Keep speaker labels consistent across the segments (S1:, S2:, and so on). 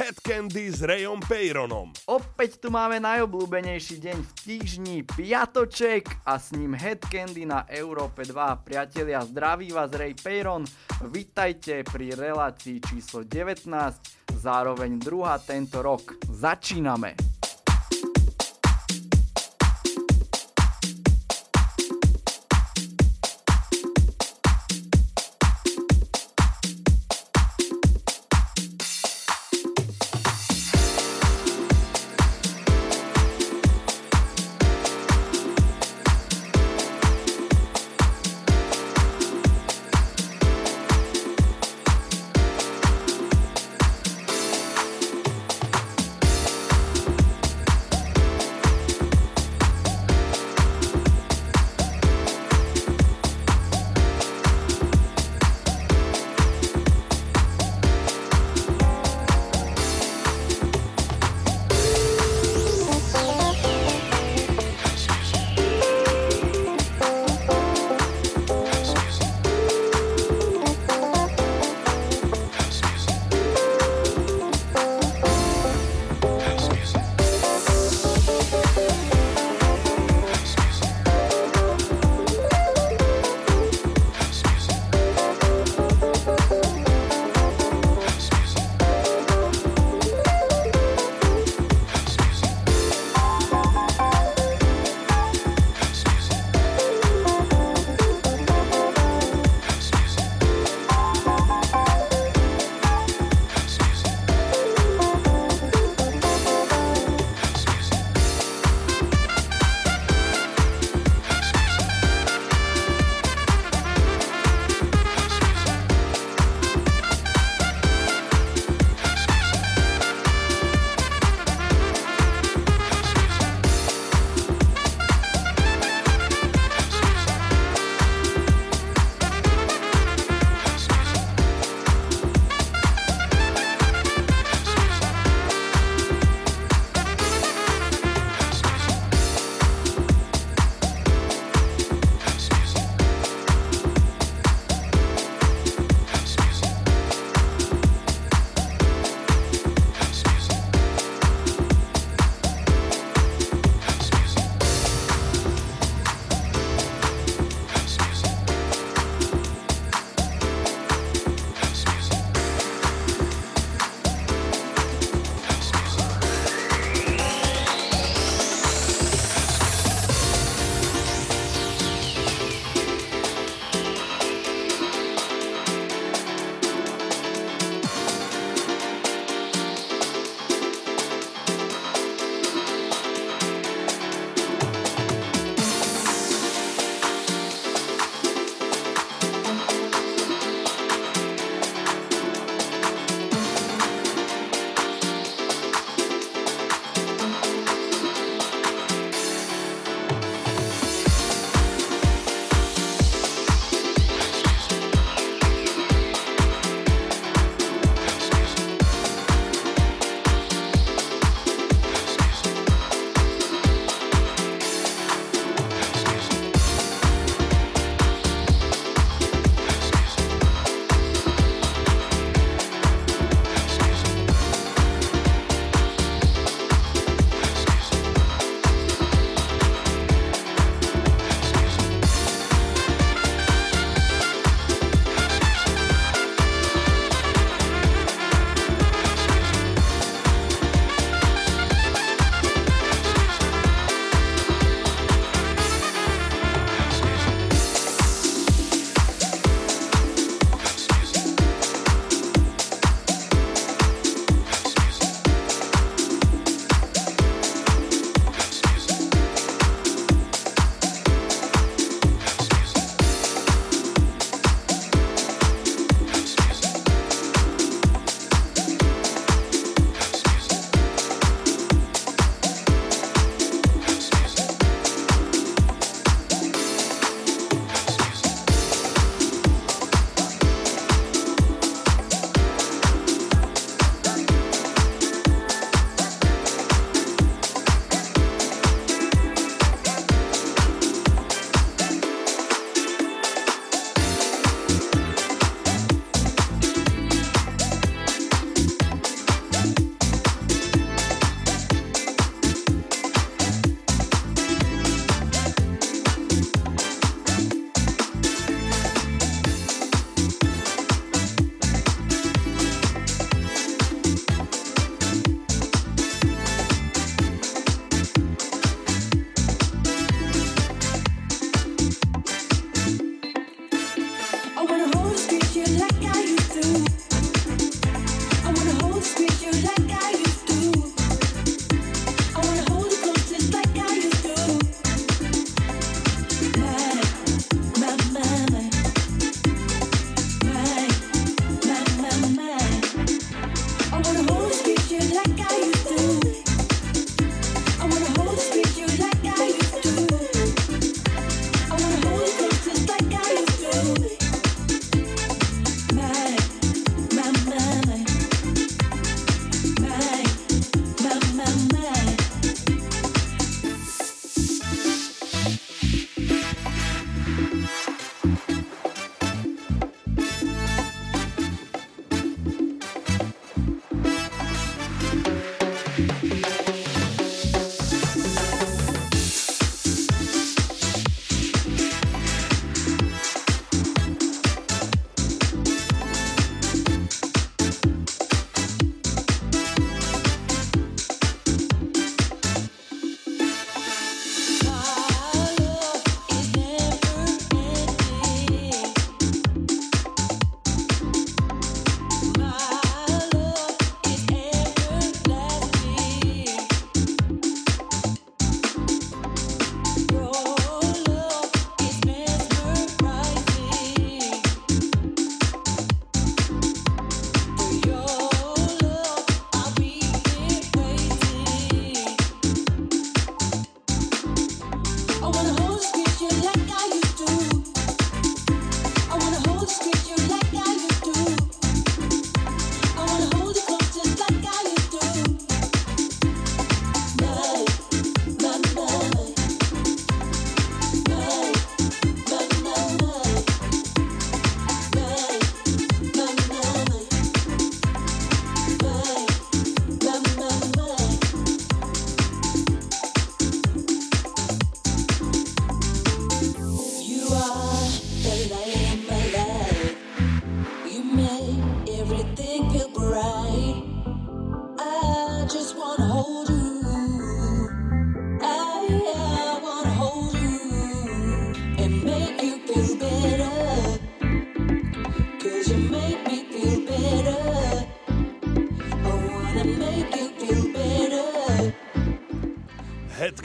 S1: Head Candy s Rayom Peyronom.
S2: Opäť tu máme najobľúbenejší deň v týždni, piatoček a s ním Head Candy na Európe 2. Priatelia, zdraví vás Ray Peyron, vitajte pri relácii číslo 19, zároveň druhá tento rok. Začíname!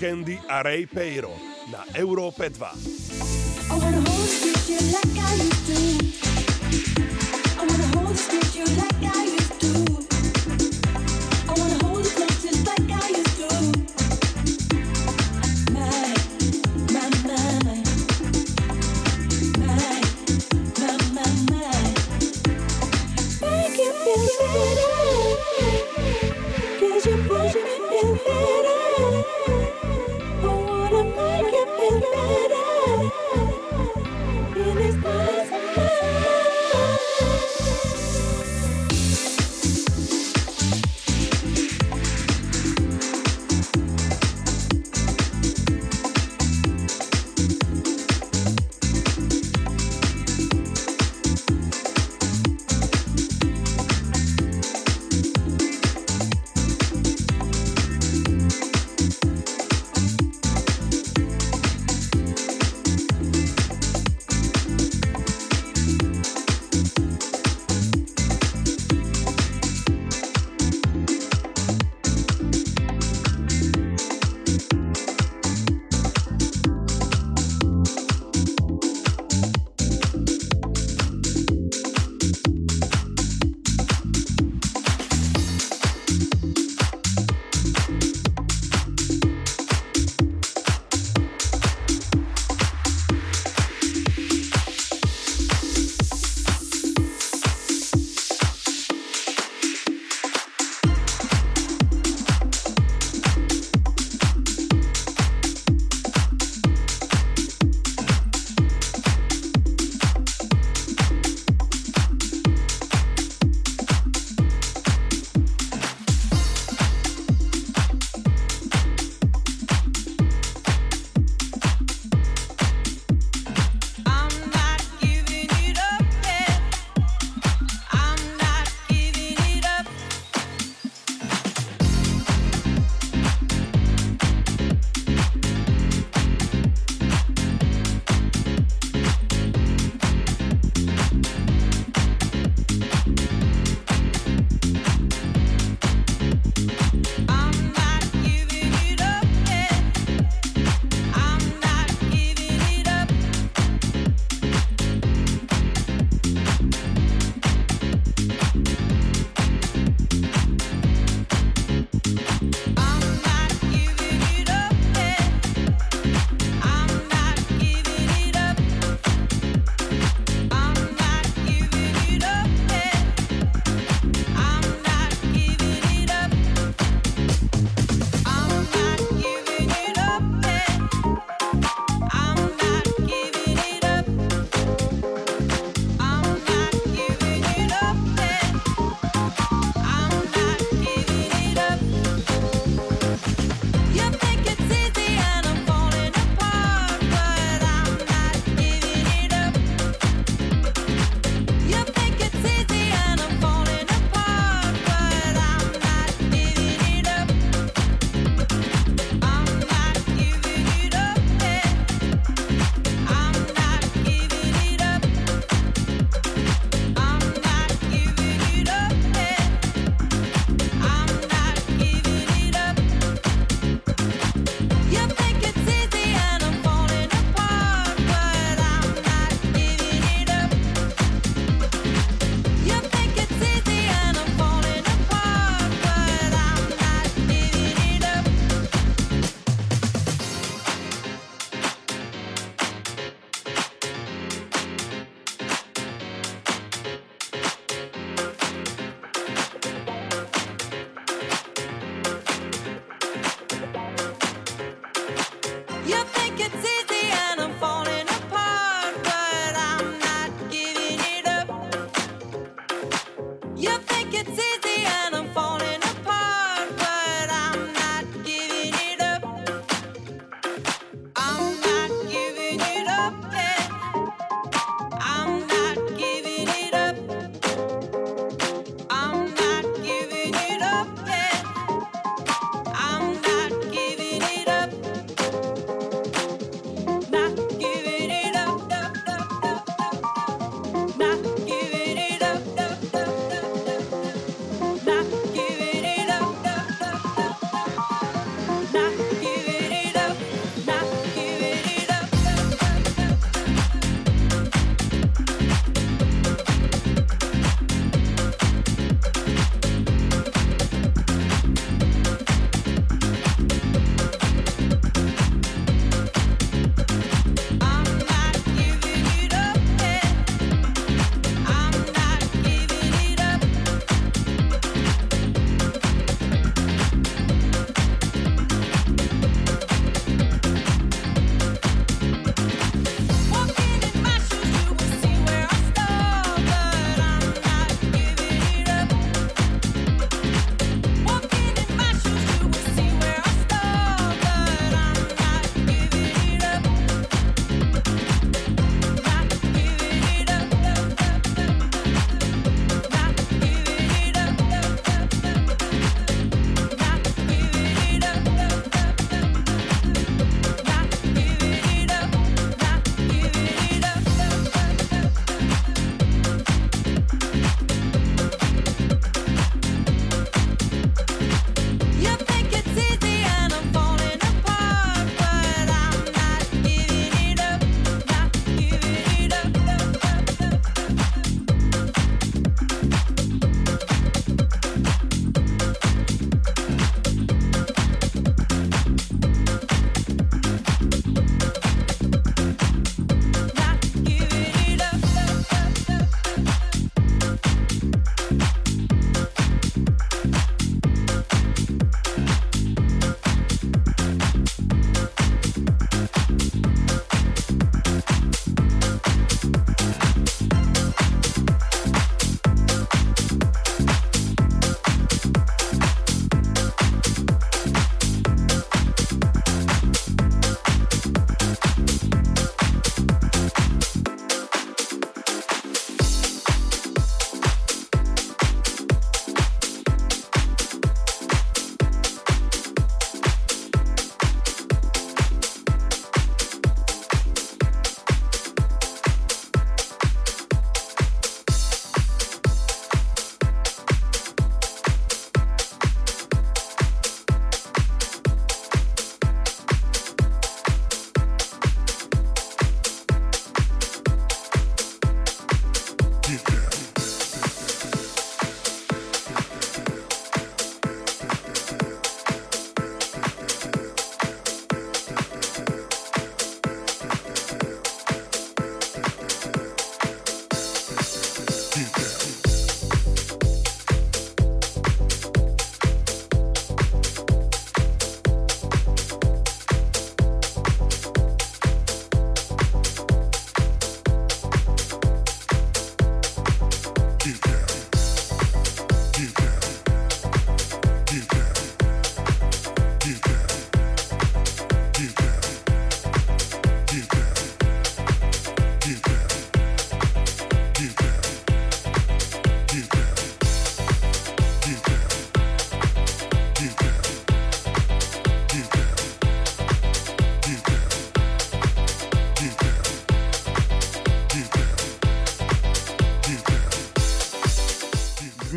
S1: Candy a Ray Peiro na Európe 2. I.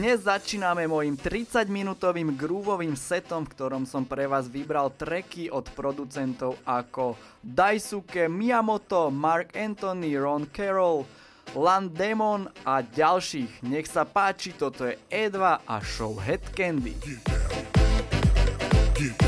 S2: Dnes začíname môjim 30-minútovým grúvovým setom, v ktorom som pre vás vybral treky od producentov ako Daisuke Miyamoto, Mark Anthony, Ron Carroll, Land Demon a ďalších. Nech sa páči, toto je E2 a show Head Candy. Get down.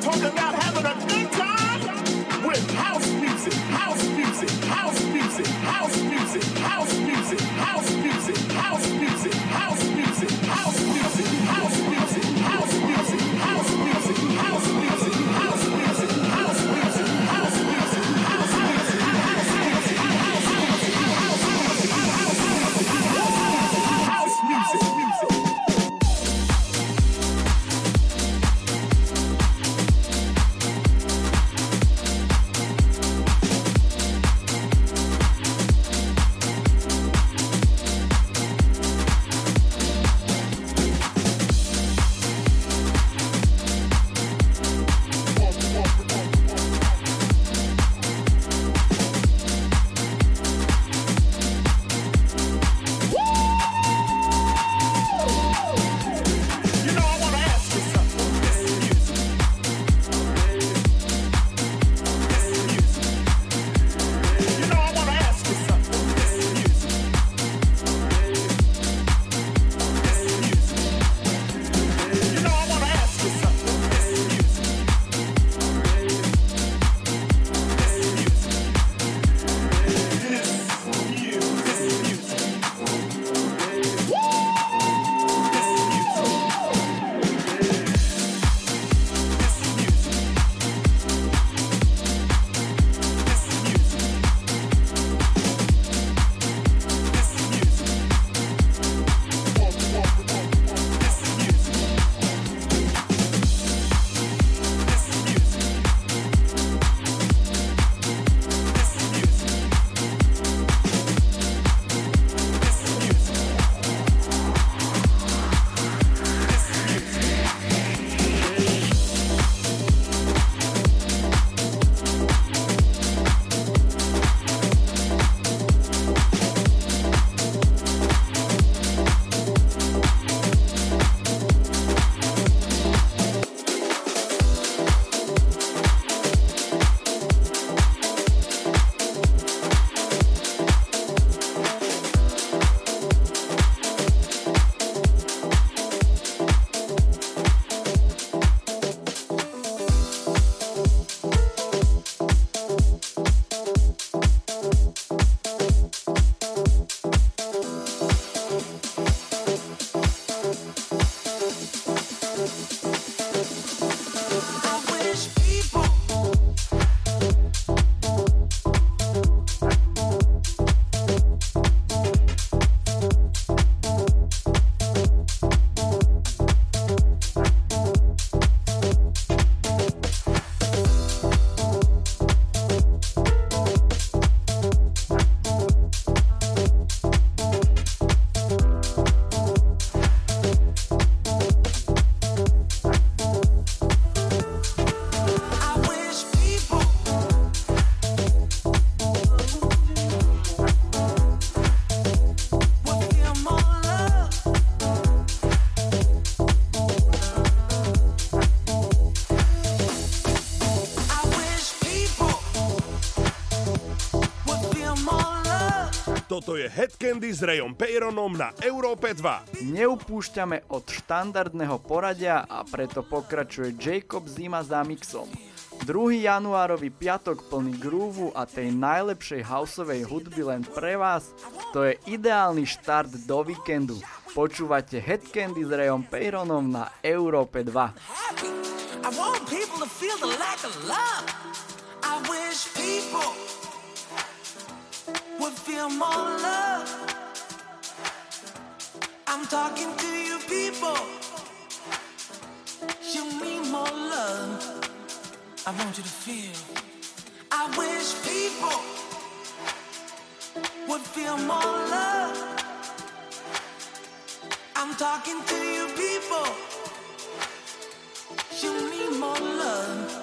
S2: Talking about having a good time.
S1: Headcandy s Rayom Peyronom na Európe 2.
S2: Neupúšťame od štandardného poradia a preto pokračuje Jacob Zima za mixom. 2. januárový piatok plný grúvu a tej najlepšej houseovej hudby len pre vás, to je ideálny štart do víkendu. Počúvate Headcandy s Rayom Peyronom na Európe 2. I want people to feel the lack of love. I wish people would feel more love. I'm talking to you people. You need more love. I want you to feel. I wish people would feel more love. I'm talking to you people. You need more love.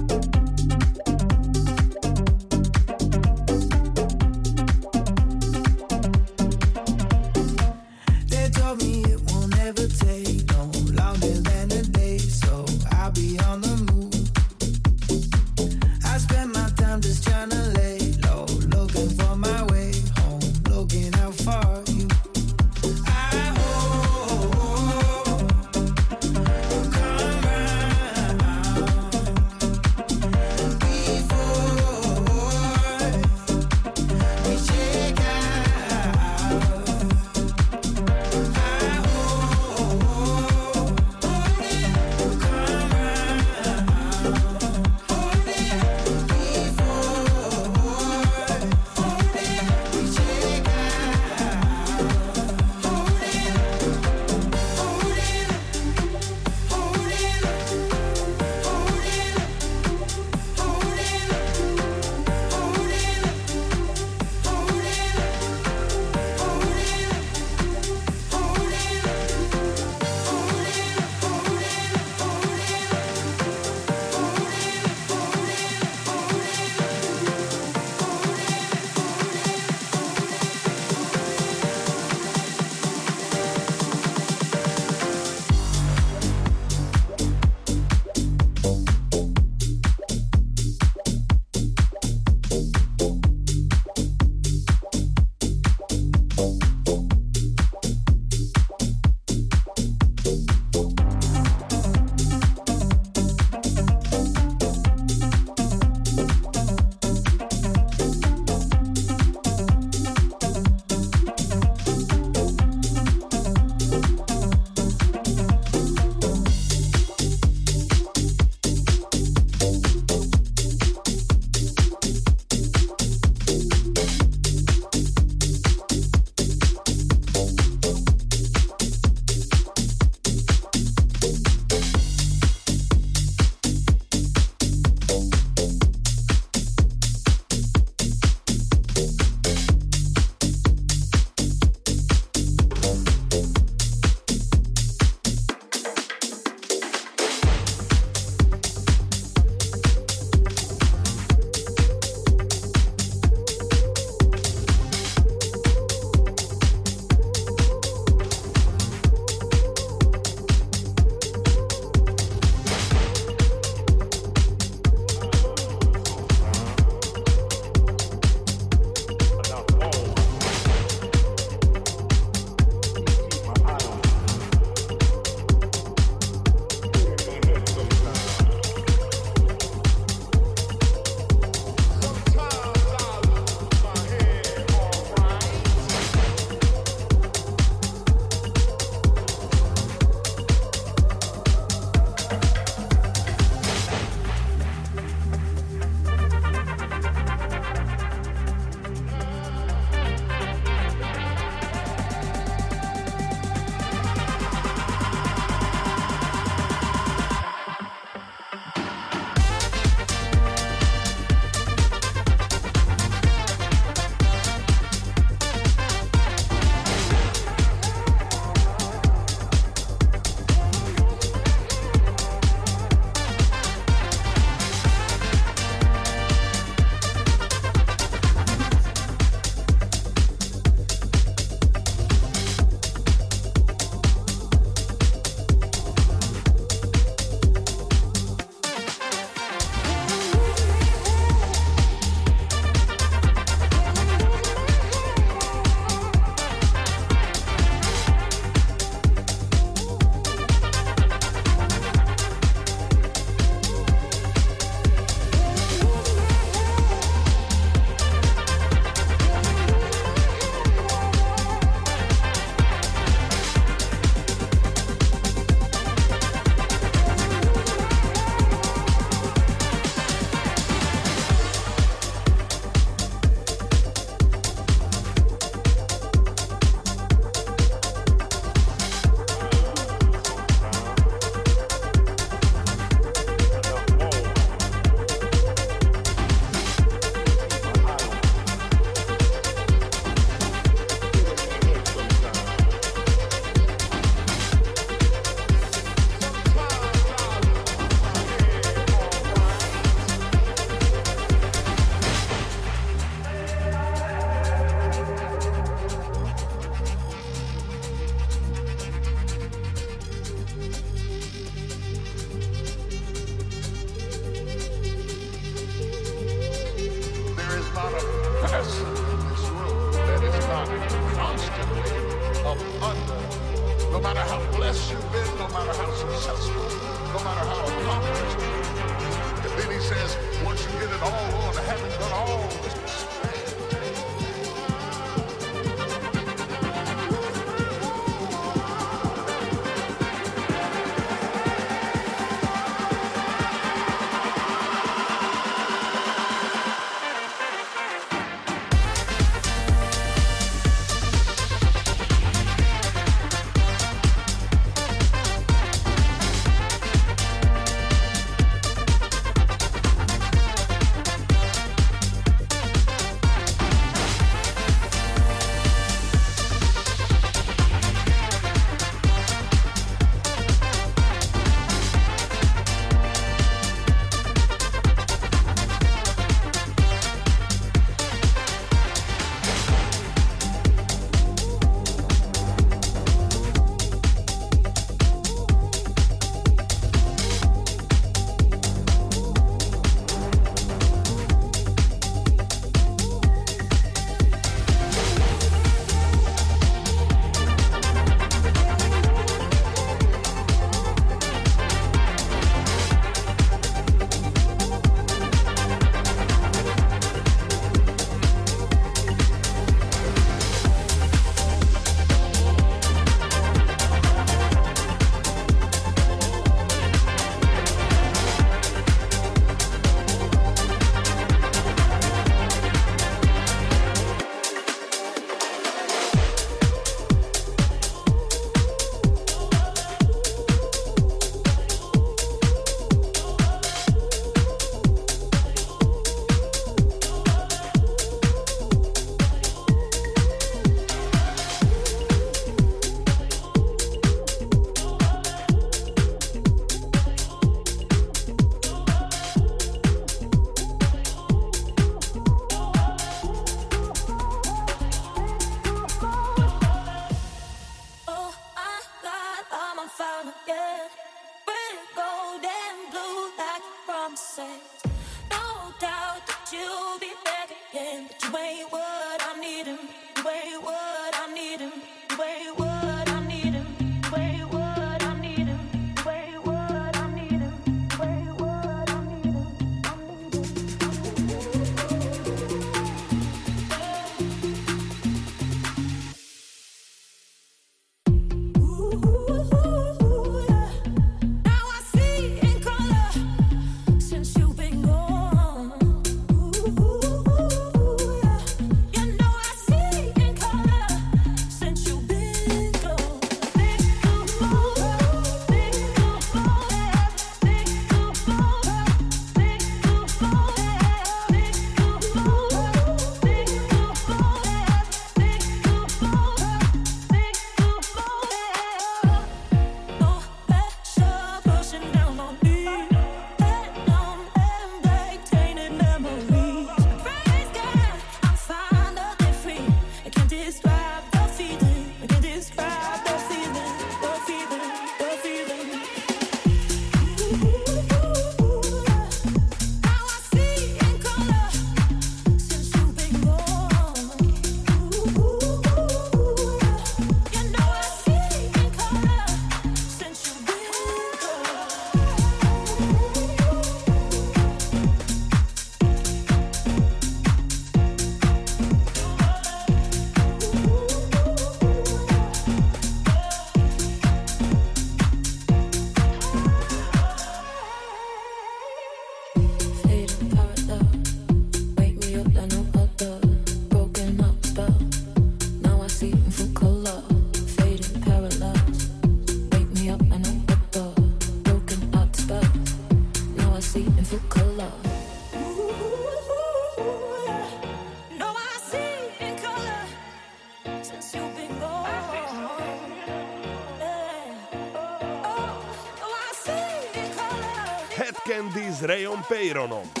S1: Peyronom.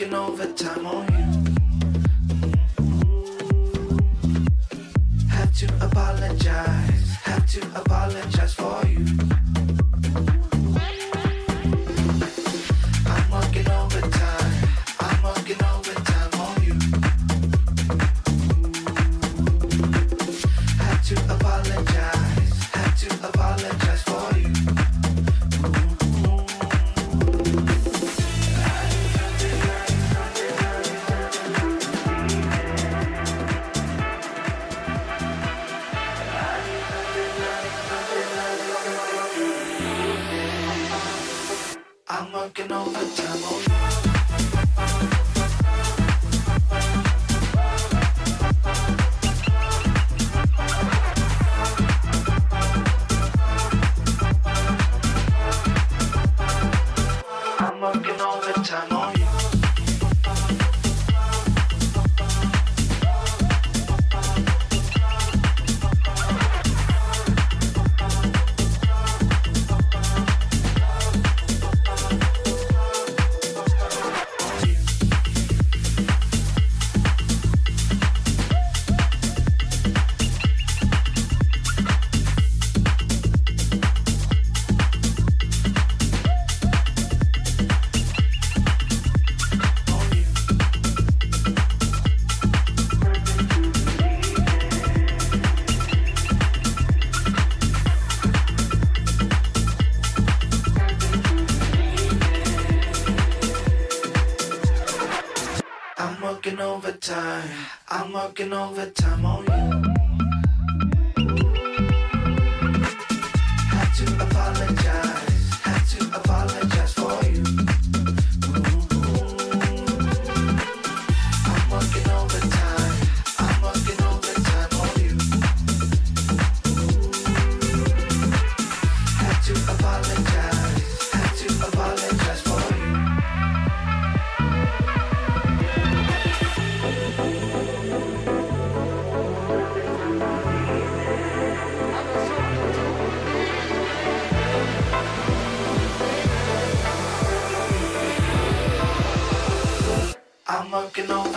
S3: Working overtime on you.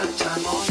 S3: Time on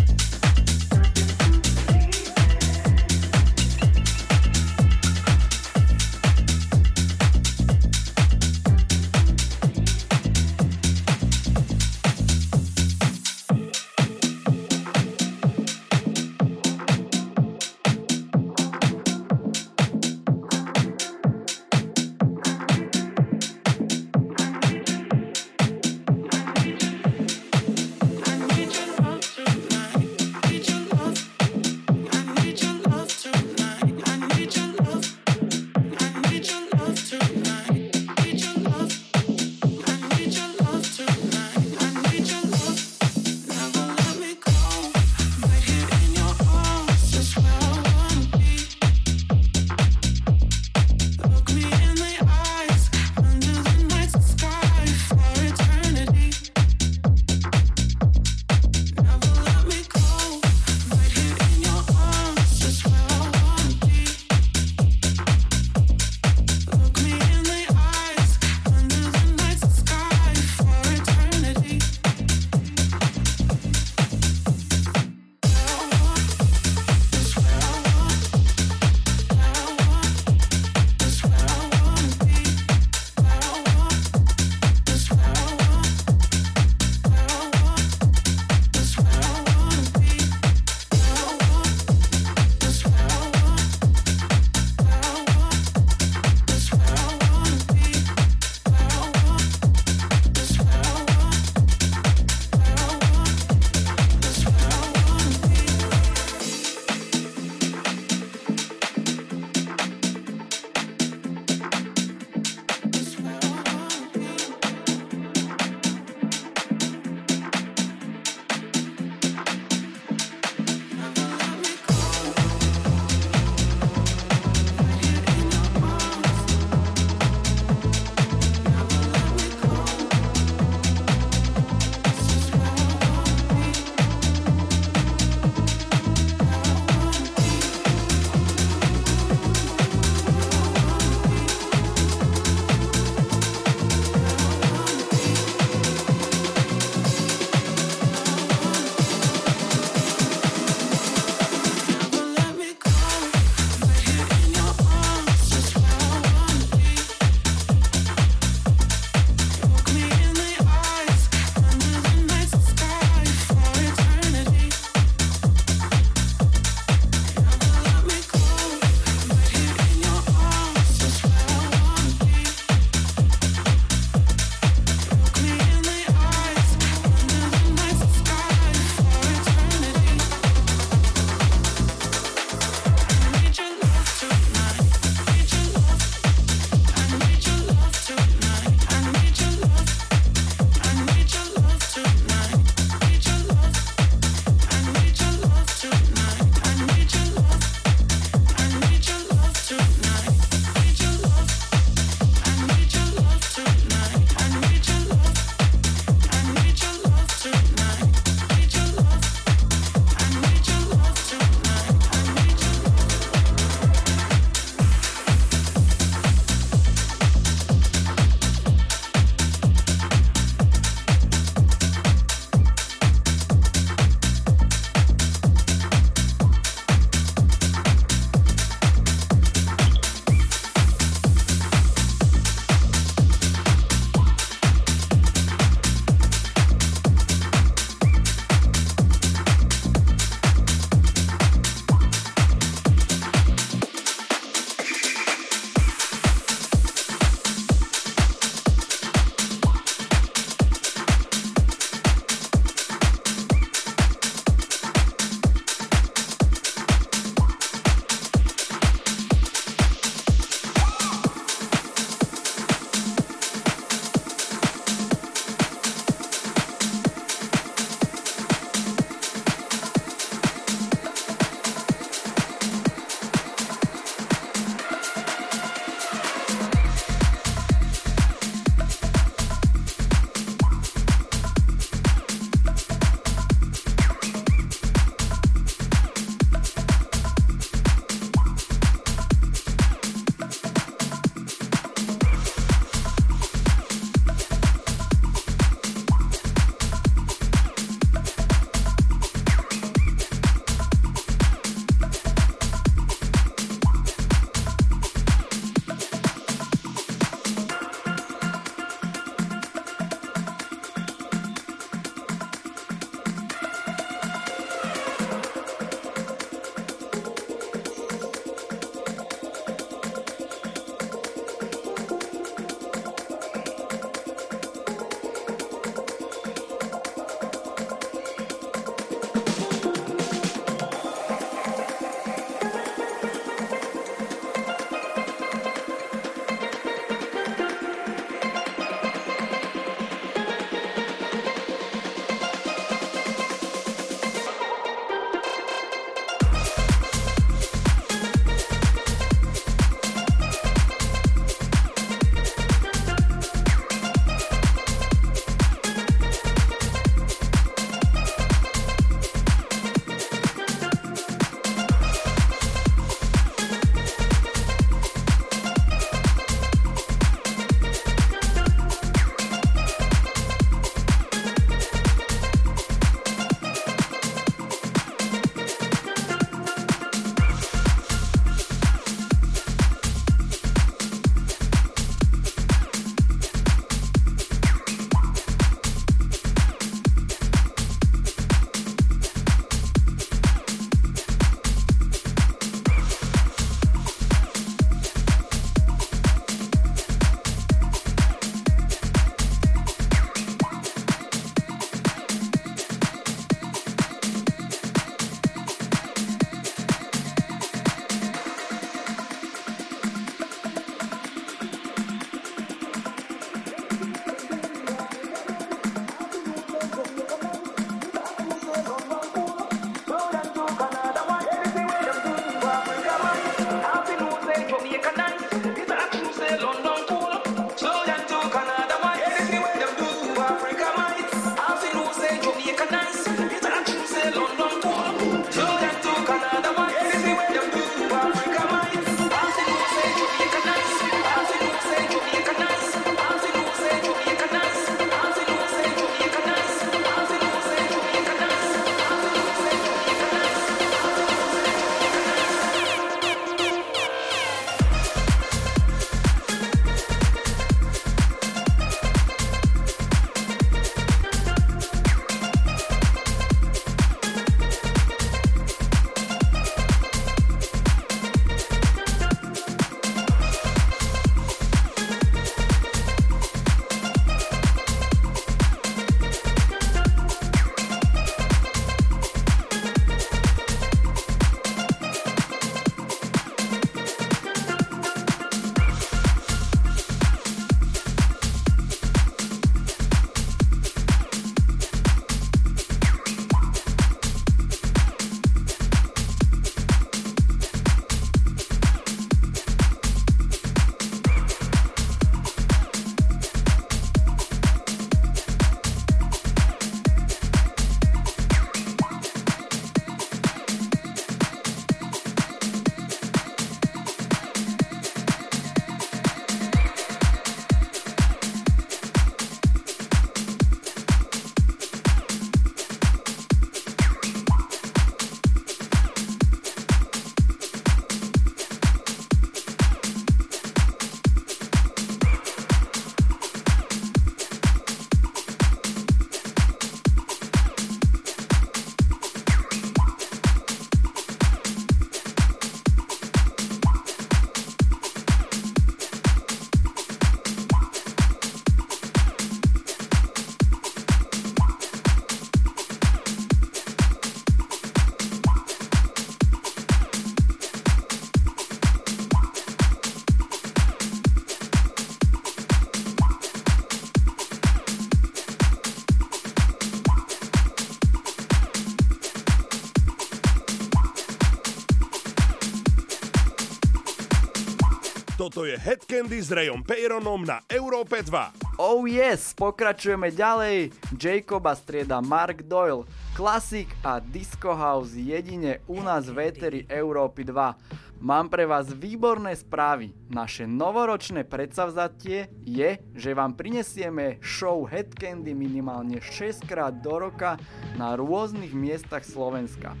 S1: Toto je Head Candy s Rayom Peyronom na Európe 2.
S2: Oh yes, pokračujeme ďalej. Jacoba strieda Mark Doyle. Klasik a Disco House jedine u nás v Eteri Európy 2. Mám pre vás výborné správy. Naše novoročné predsavzatie je, že vám prinesieme show Head Candy minimálne 6 krát do roka na rôznych miestach Slovenska.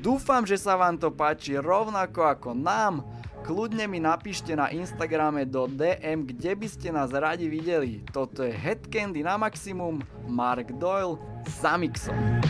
S2: Dúfam, že sa vám to páči rovnako ako nám. Kľudne mi napíšte na Instagrame do DM, kde by ste nás radi videli. Toto je Head Candy na maximum, Mark Doyle, Samixon.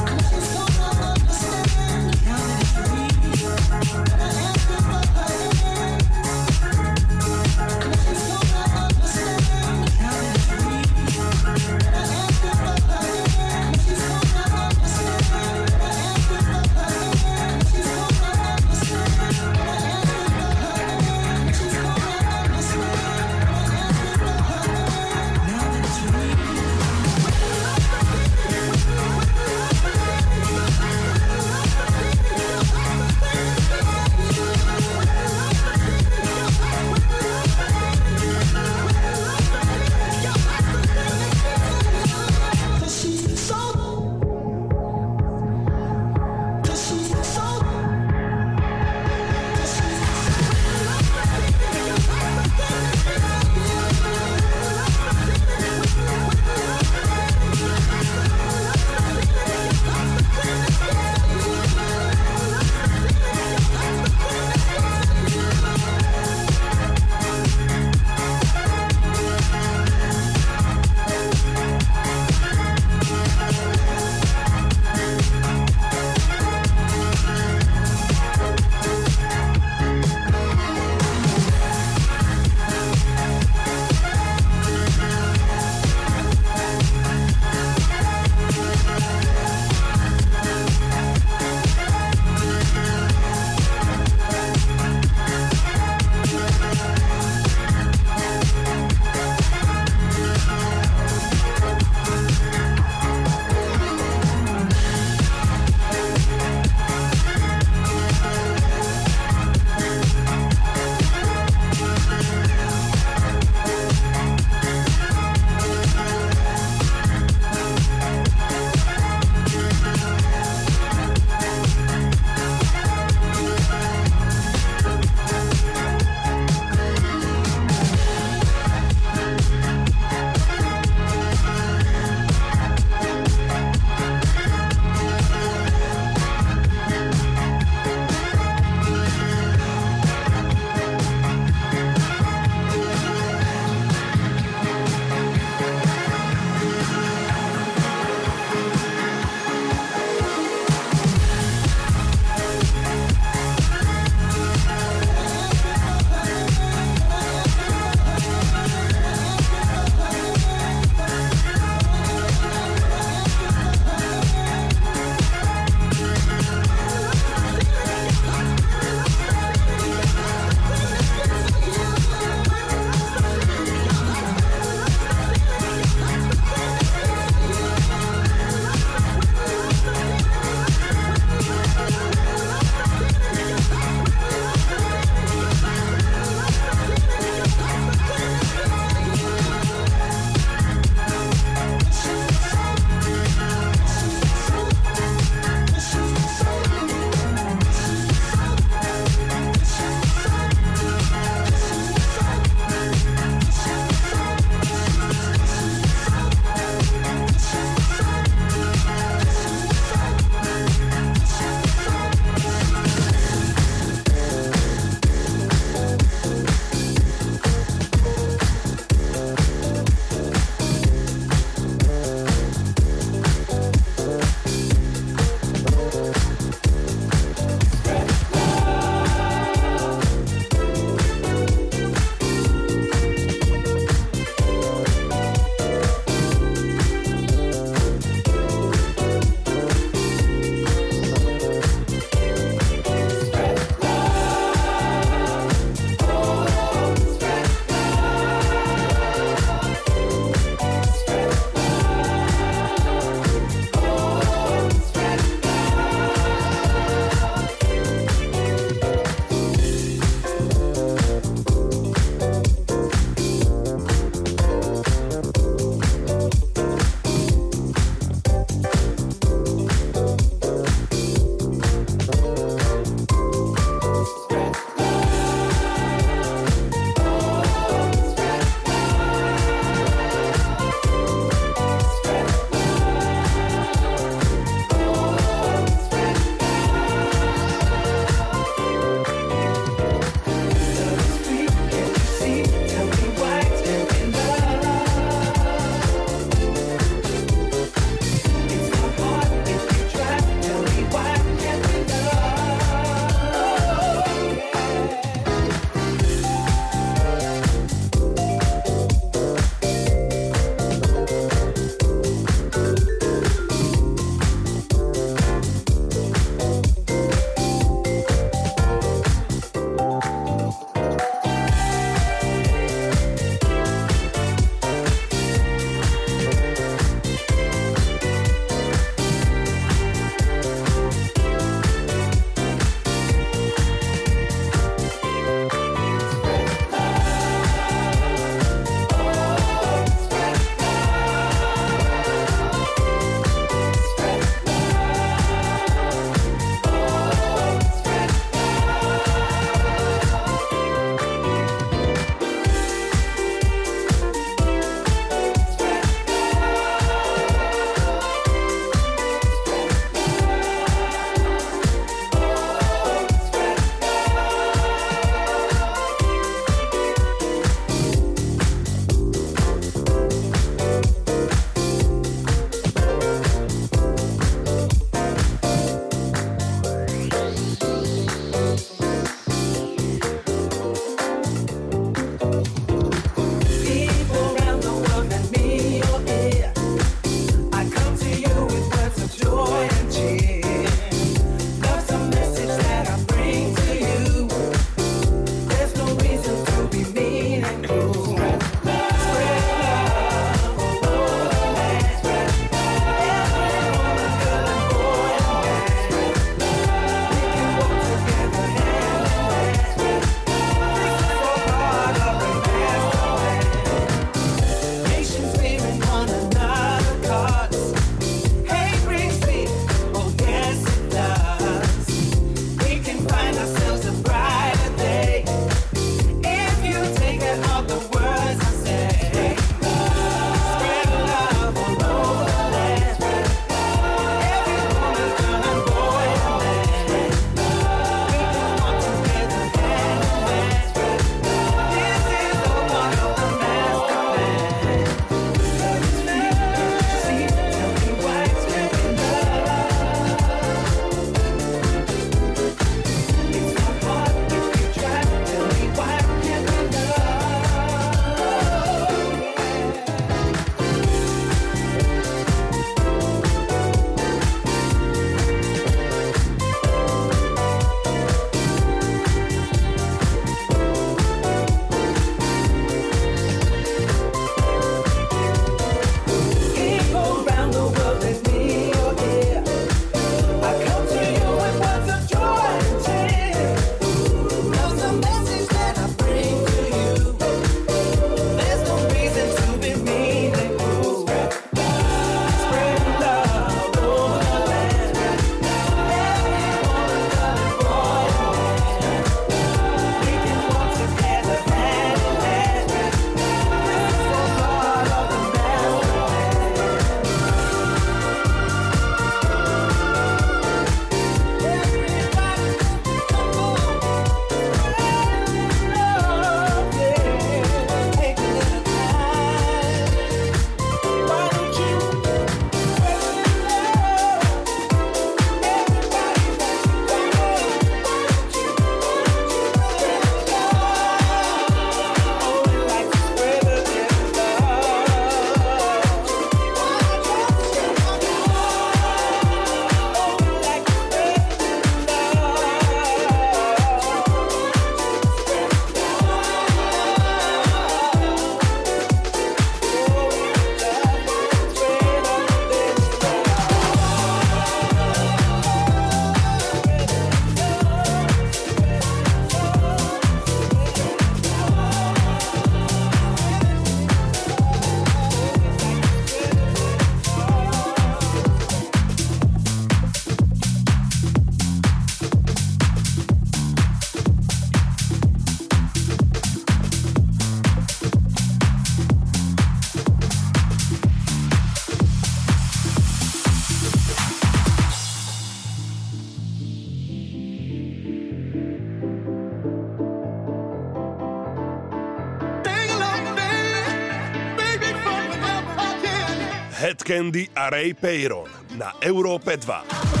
S4: Candy a Ray Peyron na Európe 2.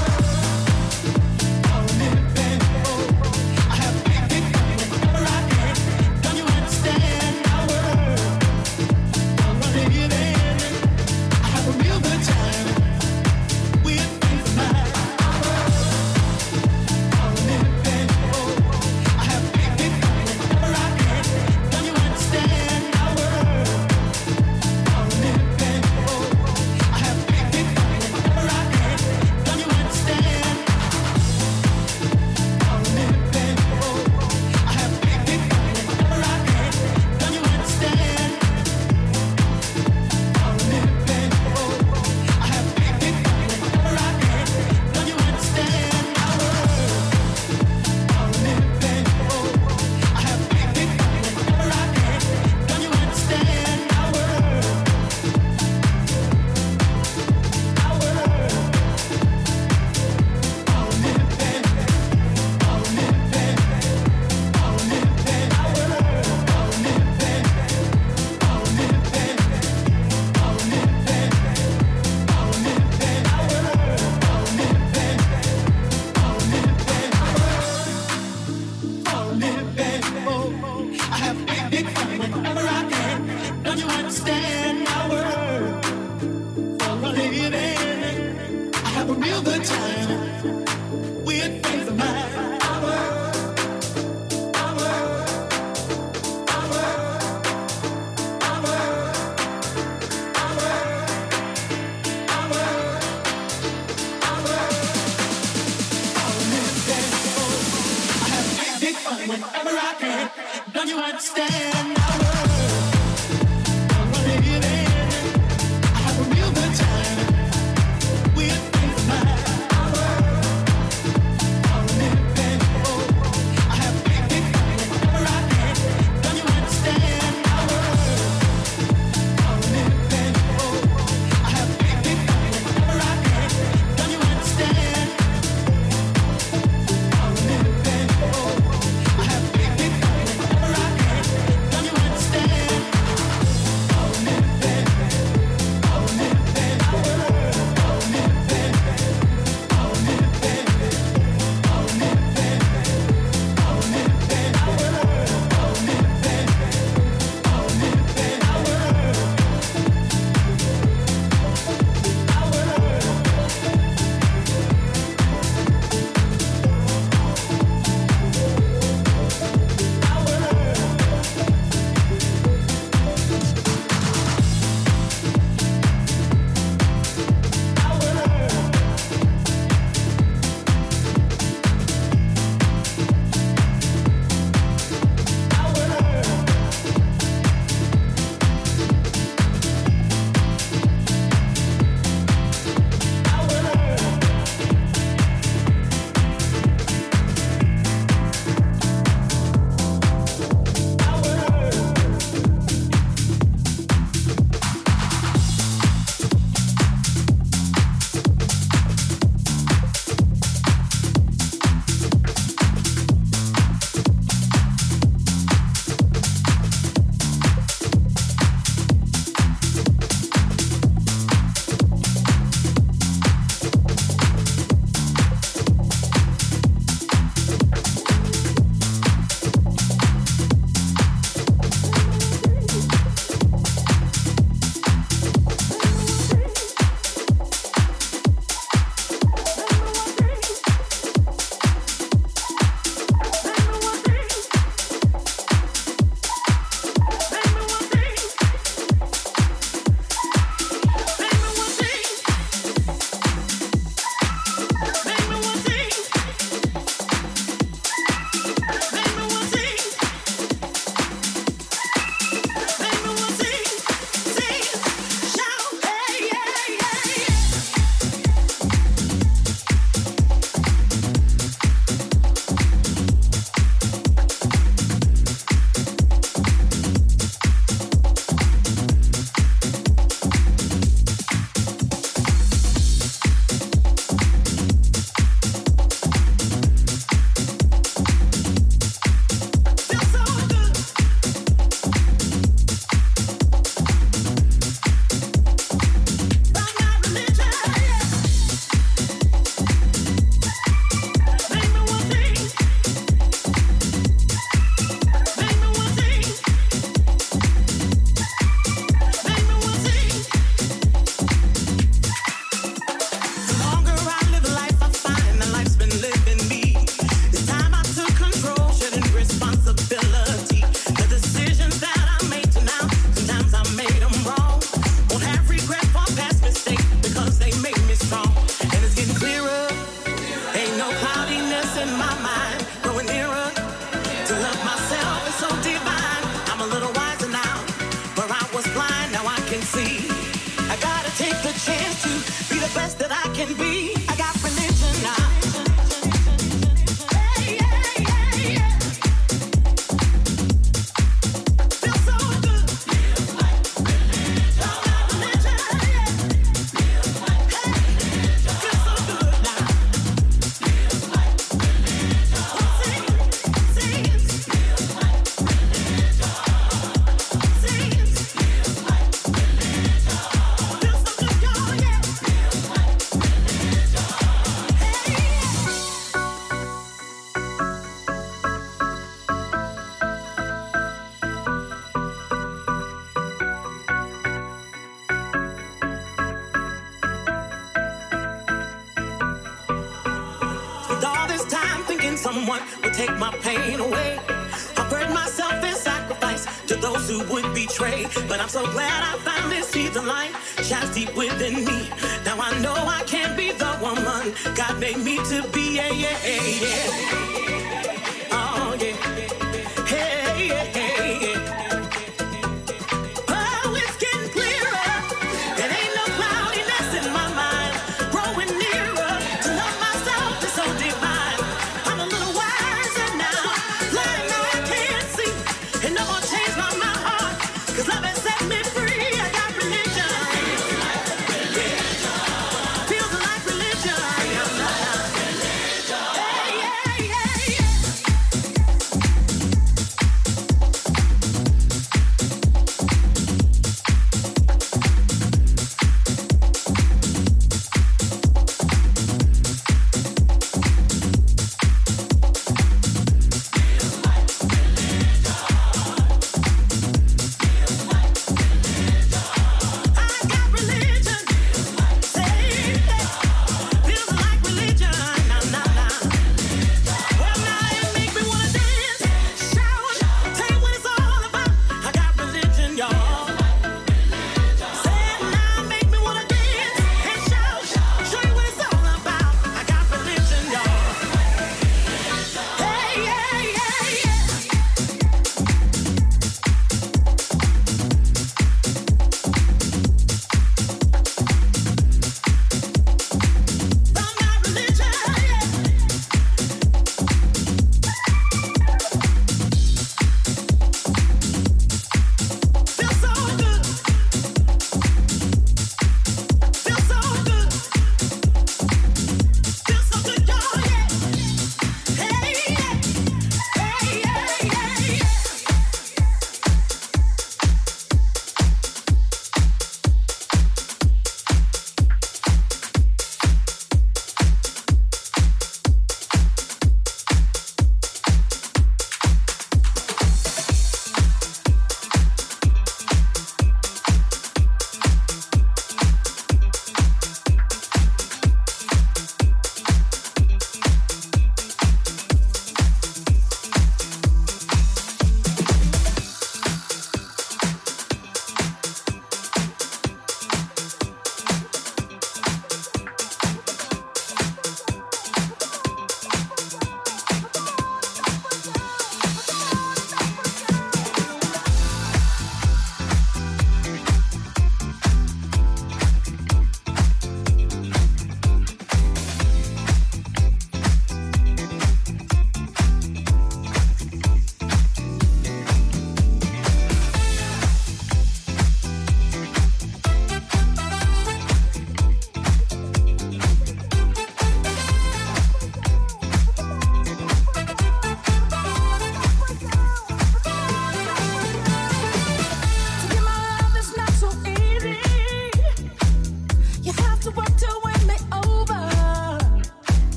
S5: But I'm so glad I found this the of light shines deep within me. Now I know I can be the woman God made me
S1: to be. Yeah, yeah, yeah.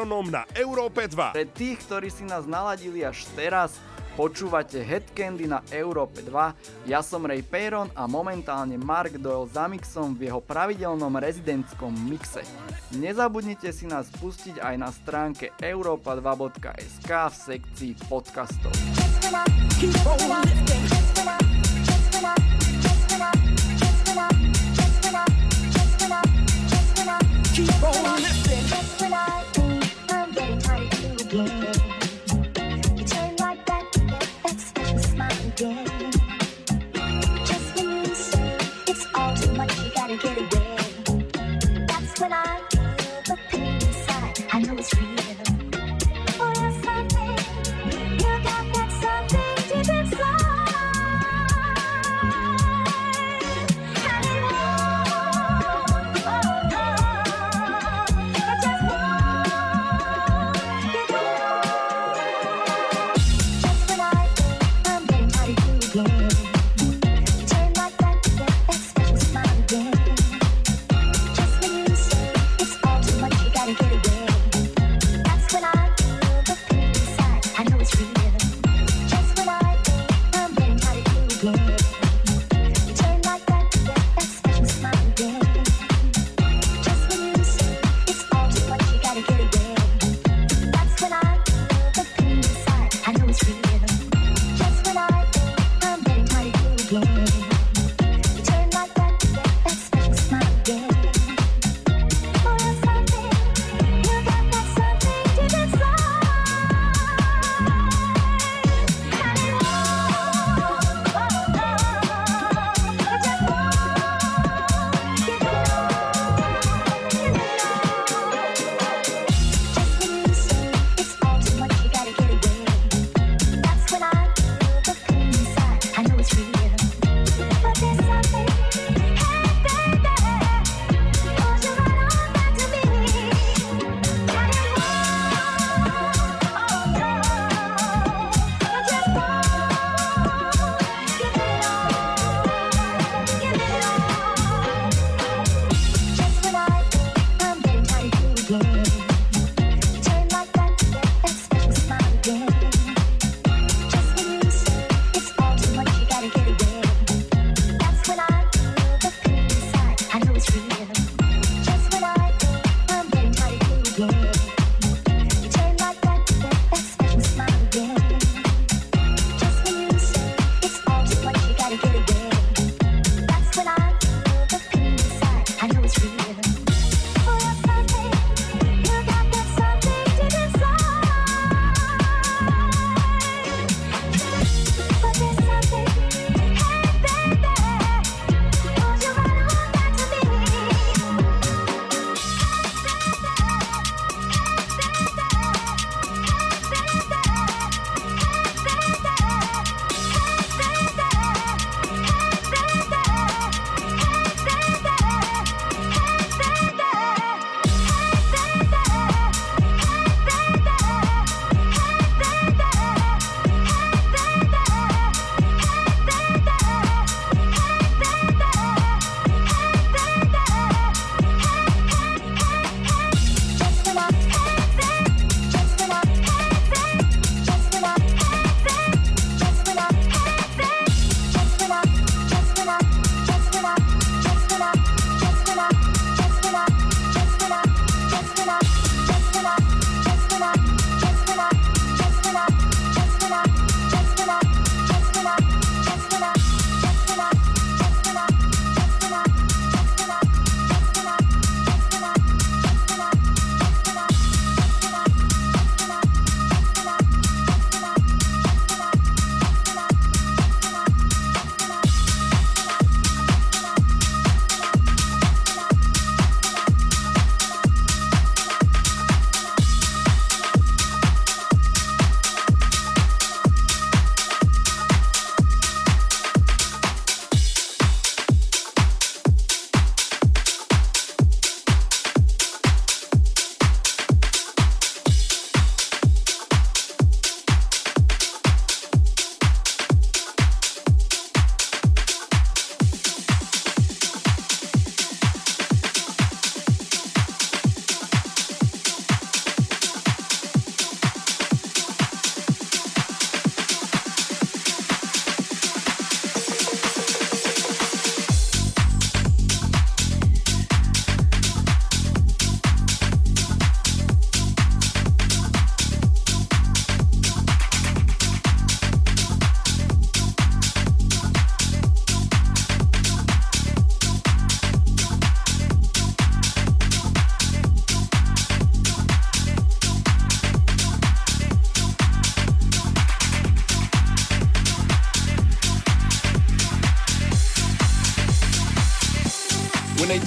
S1: Heronom na Európe 2.
S2: Pre tých, ktorí si nás naladili až teraz, počúvate Headcandy na Európe 2. Ja som Ray Peron a momentálne Mark Doyle za mixom v jeho pravidelnom rezidentskom mixe. Nezabudnite si nás pustiť aj na stránke europa2.sk v sekcii podcastov.
S5: Keep on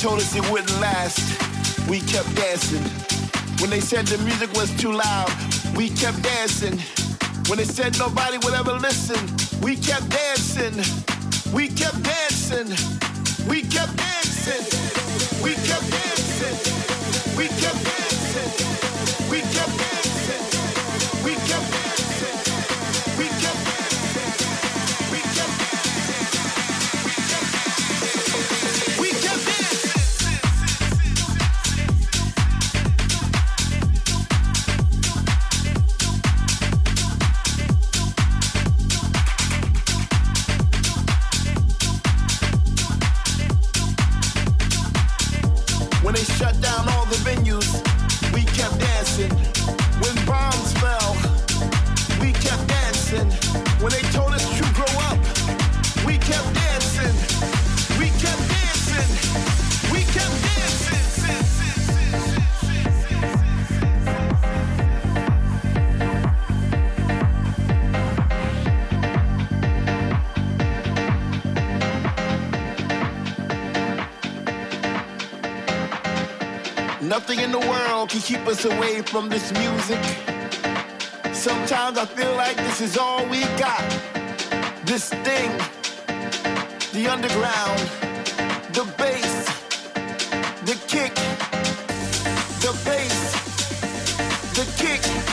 S6: told us it wouldn't last, we kept dancing. When they said the music was too loud, we kept dancing. When they said nobody would ever listen, we kept dancing. We kept dancing. We kept dancing. We kept dancing. away from this music. Sometimes I feel like this is all we got. This thing, the underground, the bass, the kick, the bass, the kick.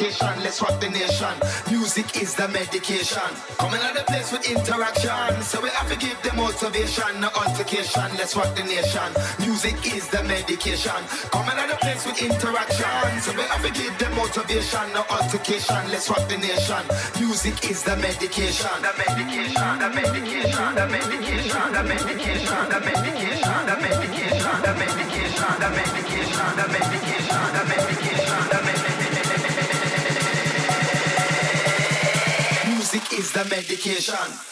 S7: vacation. Let's rock the nation. Music is the medication. Coming out the place with interaction. So we have to give them motivation, no altercation. Let's rock the nation. Music is the medication. Coming out the place with interaction. So we have to give them motivation, no altercation. Let's rock the nation. Music is the medication. The medication. The medication. The medication. The medication. The medication. The medication. The medication. The medication. The medication. The medication. the medication.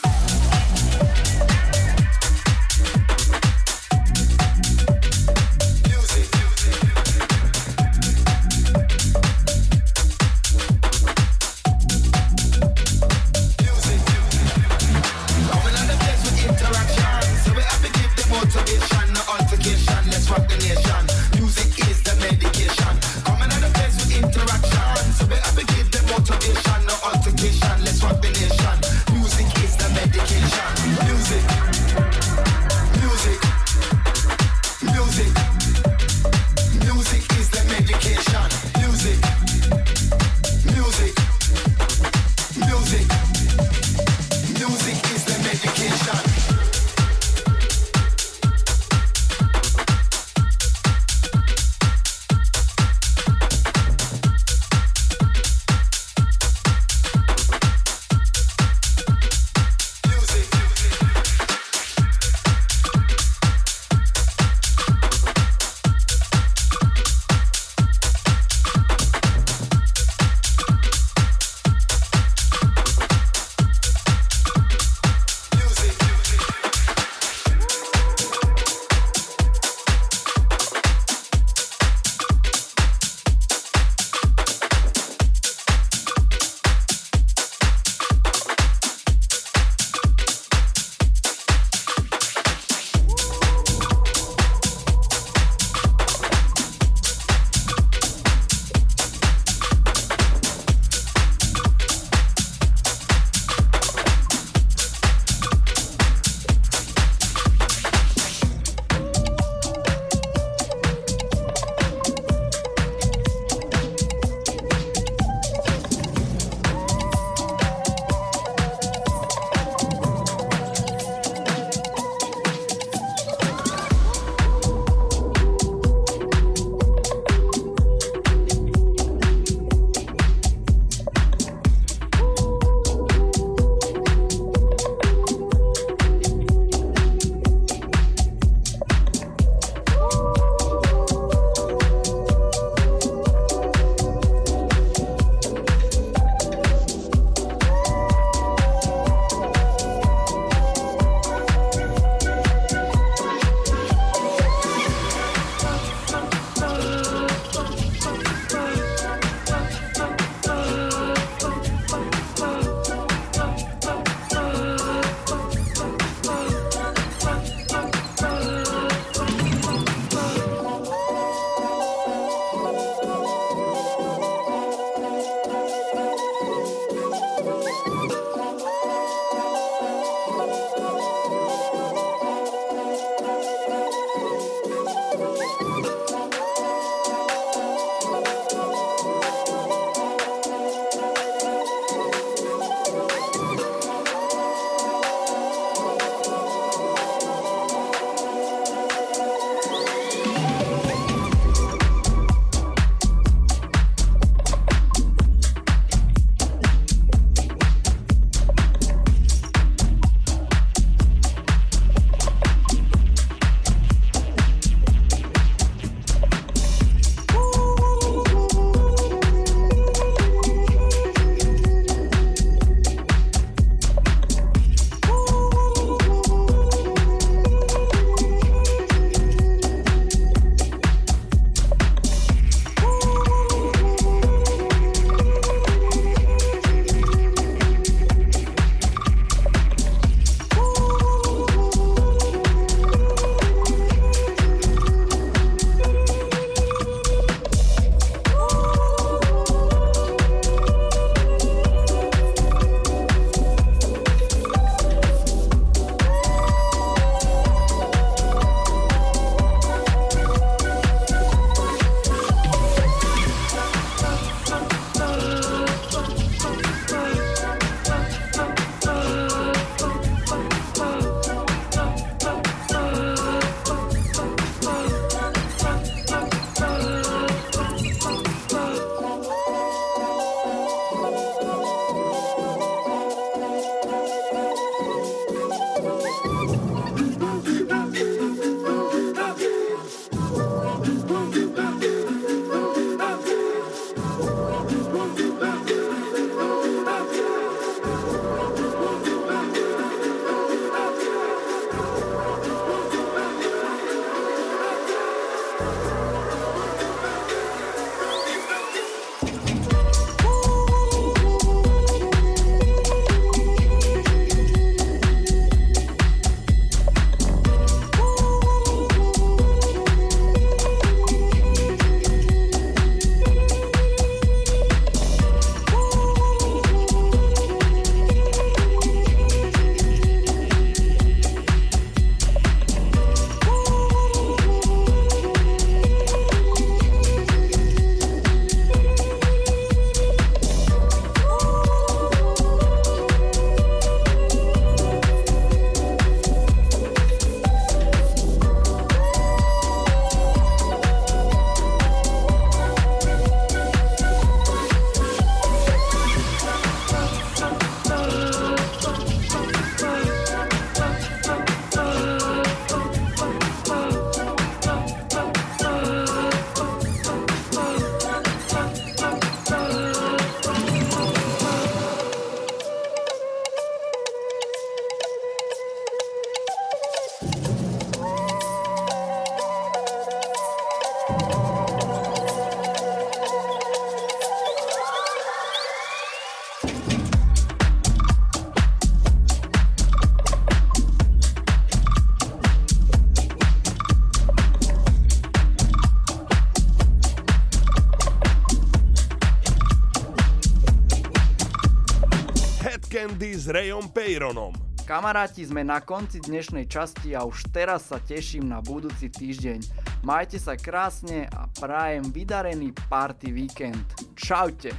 S1: Head Candy s Rayom Peyronom.
S2: Kamaráti, sme na konci dnešnej časti a už teraz sa teším na budúci týždeň. Majte sa krásne a prajem vydarený party víkend. Čaute.